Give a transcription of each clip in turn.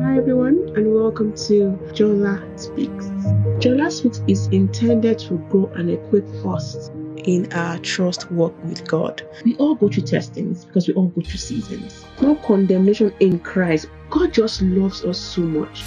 Hi everyone and welcome to Jola Speaks. Jola Speaks is intended to grow and equip us in our trust walk with God. We all go through testings because we all go through seasons. No condemnation in Christ. God just loves us so much.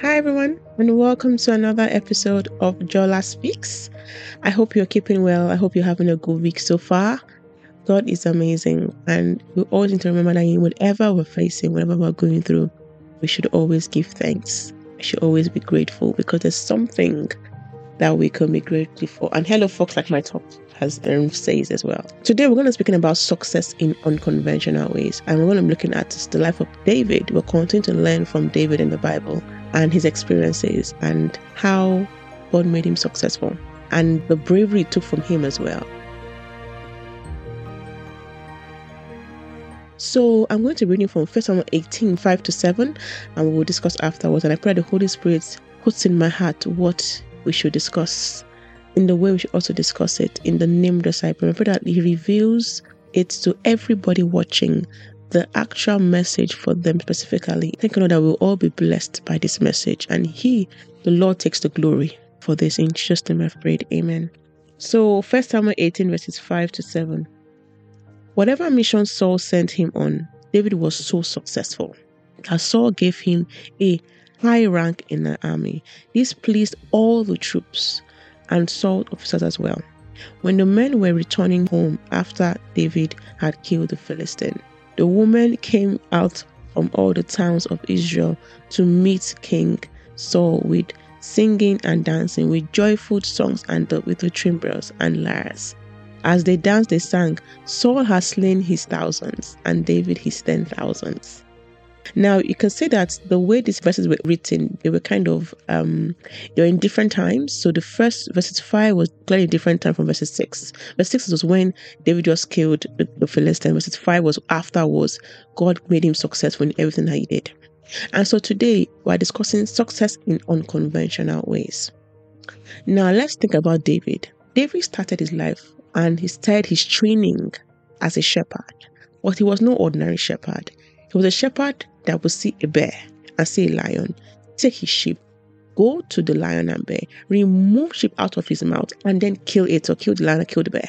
Hi everyone and welcome to another episode of Jola Speaks. I hope you're keeping well. I hope you're having a good week so far. God is amazing. And we always need to remember that in whatever we're facing, whatever we're going through, we should always give thanks. We should always be grateful because there's something that we can be grateful for. And hello, folks, like my top has um, says as well. Today we're going to be speaking about success in unconventional ways, and we're going to be looking at the life of David. We'll continue to learn from David in the Bible and his experiences and how God made him successful and the bravery it took from him as well. So I'm going to read from 1 Samuel 18, 5 to 7, and we will discuss afterwards. And I pray the Holy Spirit puts in my heart what we should discuss in the way we should also discuss it in the name of the disciple. I pray that He reveals it to everybody watching the actual message for them specifically. Thank you, Lord, that we'll all be blessed by this message. And He, the Lord, takes the glory for this. In Jesus' name I've prayed. Amen. So, 1 Samuel 18, verses 5 to 7. Whatever mission Saul sent him on, David was so successful that Saul gave him a high rank in the army. This pleased all the troops and Saul's officers as well. When the men were returning home after David had killed the Philistine, the women came out from all the towns of Israel to meet King Saul with singing and dancing, with joyful songs and with the timbrels and lyres. As they danced, they sang, Saul has slain his thousands and David his ten thousands. Now you can see that the way these verses were written, they were kind of um they were in different times. So the first verses five was clearly a different time from verses six. Verse six was when David just killed the, the Philistine. Verses five was afterwards God made him successful in everything that he did. And so today we're discussing success in unconventional ways. Now let's think about David. David started his life and he started his training as a shepherd. But he was no ordinary shepherd. He was a shepherd that would see a bear and see a lion, take his sheep, go to the lion and bear, remove sheep out of his mouth, and then kill it or kill the lion or kill the bear.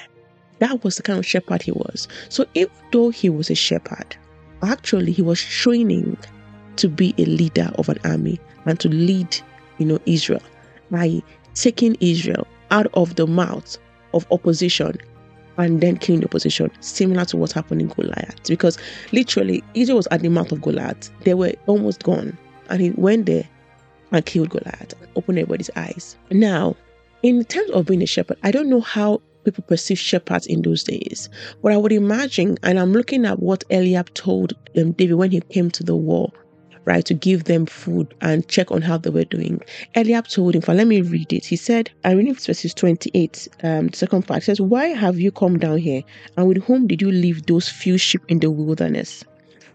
That was the kind of shepherd he was. So even though he was a shepherd, actually he was training to be a leader of an army and to lead, you know, Israel by taking Israel out of the mouth of opposition and then killing the opposition, similar to what happened in Goliath. Because literally, Israel was at the mouth of Goliath. They were almost gone. And he went there and killed Goliath, opened everybody's eyes. Now, in terms of being a shepherd, I don't know how people perceive shepherds in those days. But I would imagine, and I'm looking at what Eliab told um, David when he came to the war, right, to give them food and check on how they were doing. Eliab told him, for let me read it. He said, I read verses 28, um, the second part. It says, Why have you come down here? And with whom did you leave those few sheep in the wilderness?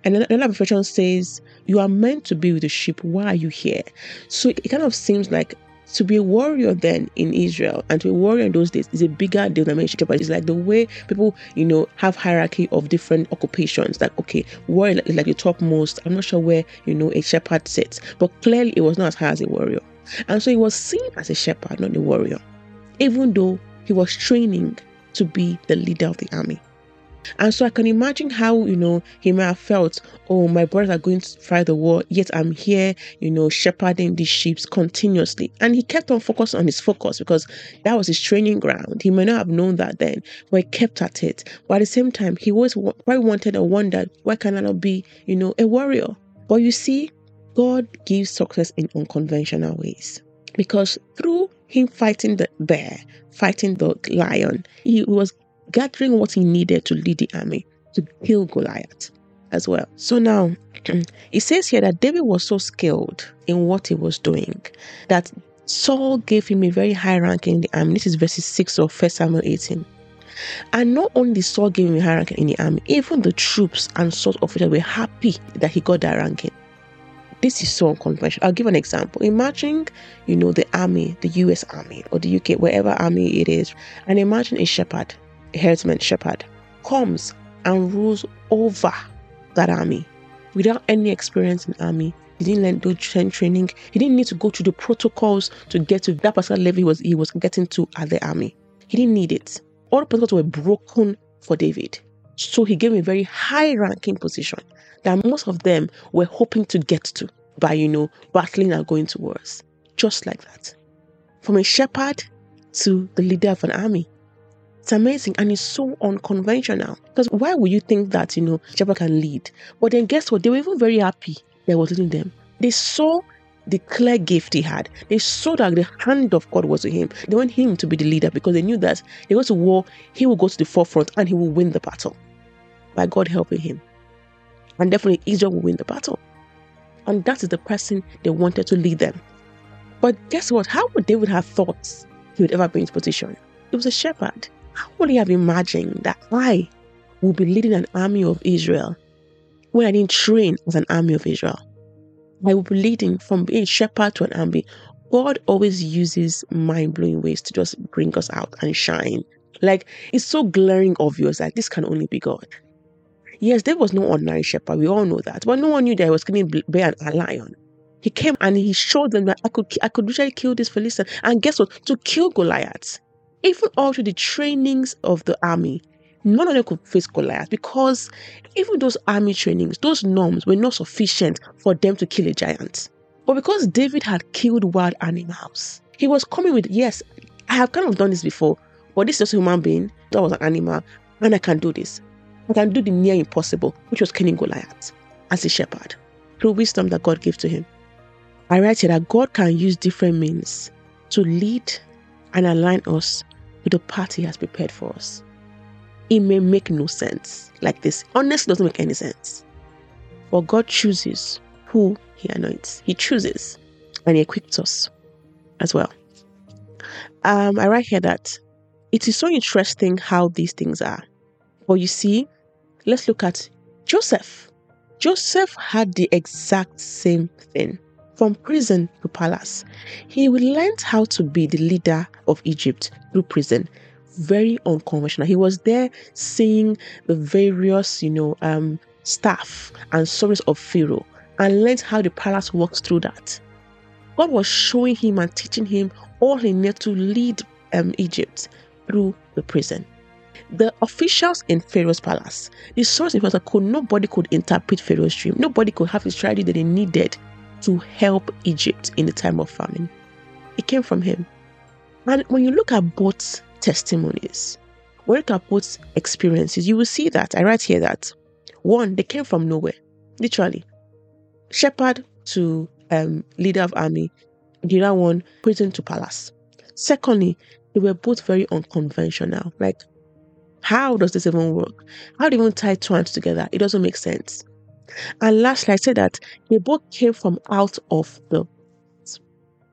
And another version says, You are meant to be with the sheep. Why are you here? So it kind of seems like to be a warrior then in Israel and to be a warrior in those days is a bigger deal than being a shepherd. It's like the way people, you know, have hierarchy of different occupations. Like, okay, warrior is like the topmost. I'm not sure where, you know, a shepherd sits, but clearly it was not as high as a warrior. And so he was seen as a shepherd, not a warrior, even though he was training to be the leader of the army. And so I can imagine how, you know, he may have felt, oh, my brothers are going to fight the war, yet I'm here, you know, shepherding these sheep continuously. And he kept on focused on his focus because that was his training ground. He may not have known that then, but he kept at it. But at the same time, he always probably wanted or wondered, why can I not be, you know, a warrior? But you see, God gives success in unconventional ways. Because through him fighting the bear, fighting the lion, he was gathering what he needed to lead the army to kill Goliath as well. So now it says here that David was so skilled in what he was doing that Saul gave him a very high rank in the army. This is verses 6 of 1 Samuel 18. And not only Saul gave him a high rank in the army, even the troops and Saul's officers were happy that he got that ranking. This is so unconventional. I'll give an example. Imagine, you know, the army, the US army or the UK, wherever army it is, and imagine a shepherd herdsman shepherd comes and rules over that army. without any experience in army. He didn't learn do training. He didn't need to go through the protocols to get to that particular level he was he was getting to at the army. He didn't need it. All the protocols were broken for David. So he gave him a very high ranking position that most of them were hoping to get to by, you know, battling and going to wars. Just like that. From a shepherd to the leader of an army. It's amazing and it's so unconventional. Because why would you think that, you know, shepherd can lead? But then guess what? They were even very happy that was leading them. They saw the clear gift he had. They saw that the hand of God was with him. They want him to be the leader because they knew that they go to war, he will go to the forefront and he will win the battle by God helping him. And definitely Israel will win the battle. And that is the person they wanted to lead them. But guess what? How would David have thought he would ever be in this position? He was a shepherd. How would he have imagined that I would be leading an army of Israel when I didn't train as an army of Israel? I will be leading from being a shepherd to an army. God always uses mind blowing ways to just bring us out and shine. Like it's so glaring obvious that this can only be God. Yes, there was no ordinary shepherd. We all know that. But no one knew that he was killing bear and a lion. He came and he showed them that I could I could literally kill this Philistine. And guess what? To kill Goliath. Even all through the trainings of the army, none of them could face Goliath because even those army trainings, those norms were not sufficient for them to kill a giant. But because David had killed wild animals, he was coming with, yes, I have kind of done this before, but this is just a human being, that was an animal, and I can do this. I can do the near impossible, which was killing Goliath as a shepherd through wisdom that God gave to him. I write here that God can use different means to lead and align us the He has prepared for us. It may make no sense like this. Honestly, doesn't make any sense. But God chooses who He anoints. He chooses and He equips us as well. Um, I write here that it is so interesting how these things are. But you see, let's look at Joseph. Joseph had the exact same thing from prison to palace. He learned how to be the leader of Egypt through prison. Very unconventional. He was there seeing the various, you know, um, staff and stories of Pharaoh and learned how the palace works through that. God was showing him and teaching him all he needed to lead um, Egypt through the prison the officials in Pharaoh's palace, the source in Pharaoh's could nobody could interpret Pharaoh's dream. Nobody could have the strategy that they needed to help Egypt in the time of famine. It came from him. And when you look at both testimonies, when you look at both experiences, you will see that I write here that one, they came from nowhere, literally. Shepherd to um, leader of army, the other one prison to palace. Secondly, they were both very unconventional. Like how does this even work? How do you even tie two hands together? It doesn't make sense. And lastly, I said that they both came from out of the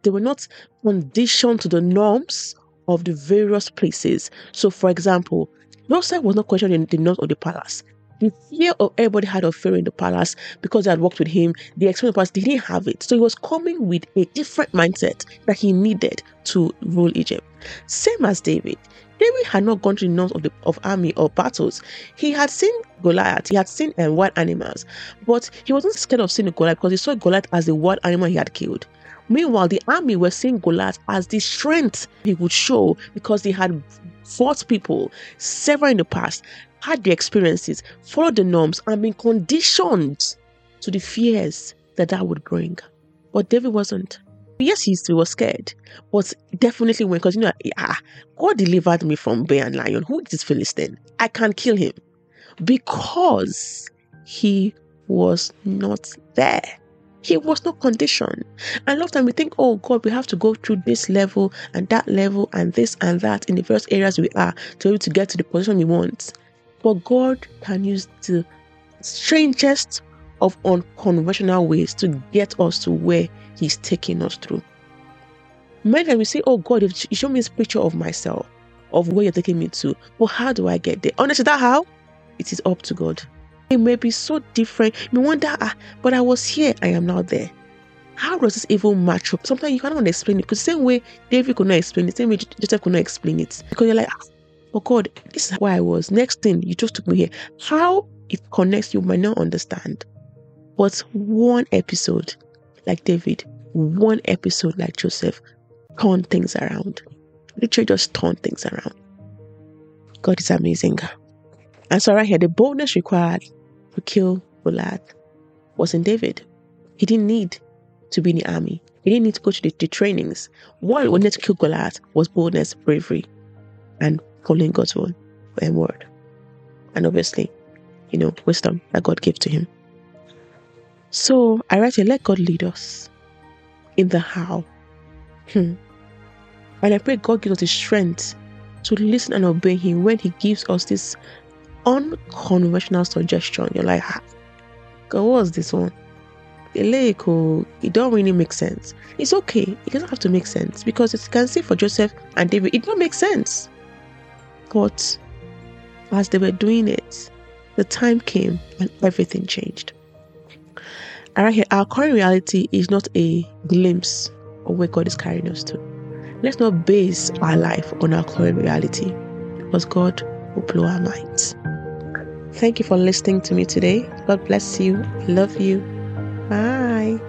they were not conditioned to the norms of the various places. So, for example, Joseph was not questioned in the north of the palace. The fear of everybody had of Pharaoh in the palace because they had worked with him, the experience palace, didn't have it. So he was coming with a different mindset that he needed to rule Egypt. Same as David. David had not gone the north of the of army or battles. He had seen Goliath, he had seen um, wild animals, but he wasn't scared of seeing Goliath because he saw Goliath as the wild animal he had killed. Meanwhile, the army were seeing Goliath as the strength he would show because they had fought people several in the past, had the experiences, followed the norms, and been conditioned to the fears that that would bring. But David wasn't. Yes, he was scared, but definitely when, because you know, ah, God delivered me from bear and lion. Who is this Philistine? I can't kill him because he was not there. He was not conditioned. And a lot of time we think, oh God, we have to go through this level and that level and this and that in the various areas we are to be able to get to the position we want. But God can use the strangest of unconventional ways to get us to where He's taking us through. Many times we say, Oh God, you show me this picture of myself, of where you're taking me to. But how do I get there? Honestly, that how? It is up to God. It may be so different. You wonder, ah, but I was here, I am now there. How does this even match up? Sometimes you cannot explain it because the same way David could not explain it, same way Joseph could not explain it. Because you're like, ah, oh God, this is where I was. Next thing, you just took me here. How it connects, you might not understand. But one episode like David, one episode like Joseph, turn things around. Literally just turn things around. God is amazing. And so right here, the boldness required to kill Goliath was in David. He didn't need to be in the army. He didn't need to go to the, the trainings. What he wanted to kill Goliath was boldness, bravery, and following God's word. word. And obviously, you know, wisdom that God gave to him. So I write here, let God lead us in the how. Hmm. And I pray God gives us the strength to listen and obey Him when He gives us this unconventional suggestion. You're like, ah, God, what's this one? It don't really make sense. It's okay. It doesn't have to make sense because you can see for Joseph and David, it don't make sense. But as they were doing it, the time came and everything changed. Right here, our current reality is not a glimpse of where God is carrying us to. Let's not base our life on our current reality because God will blow our minds. Thank you for listening to me today. God bless you. Love you. Bye.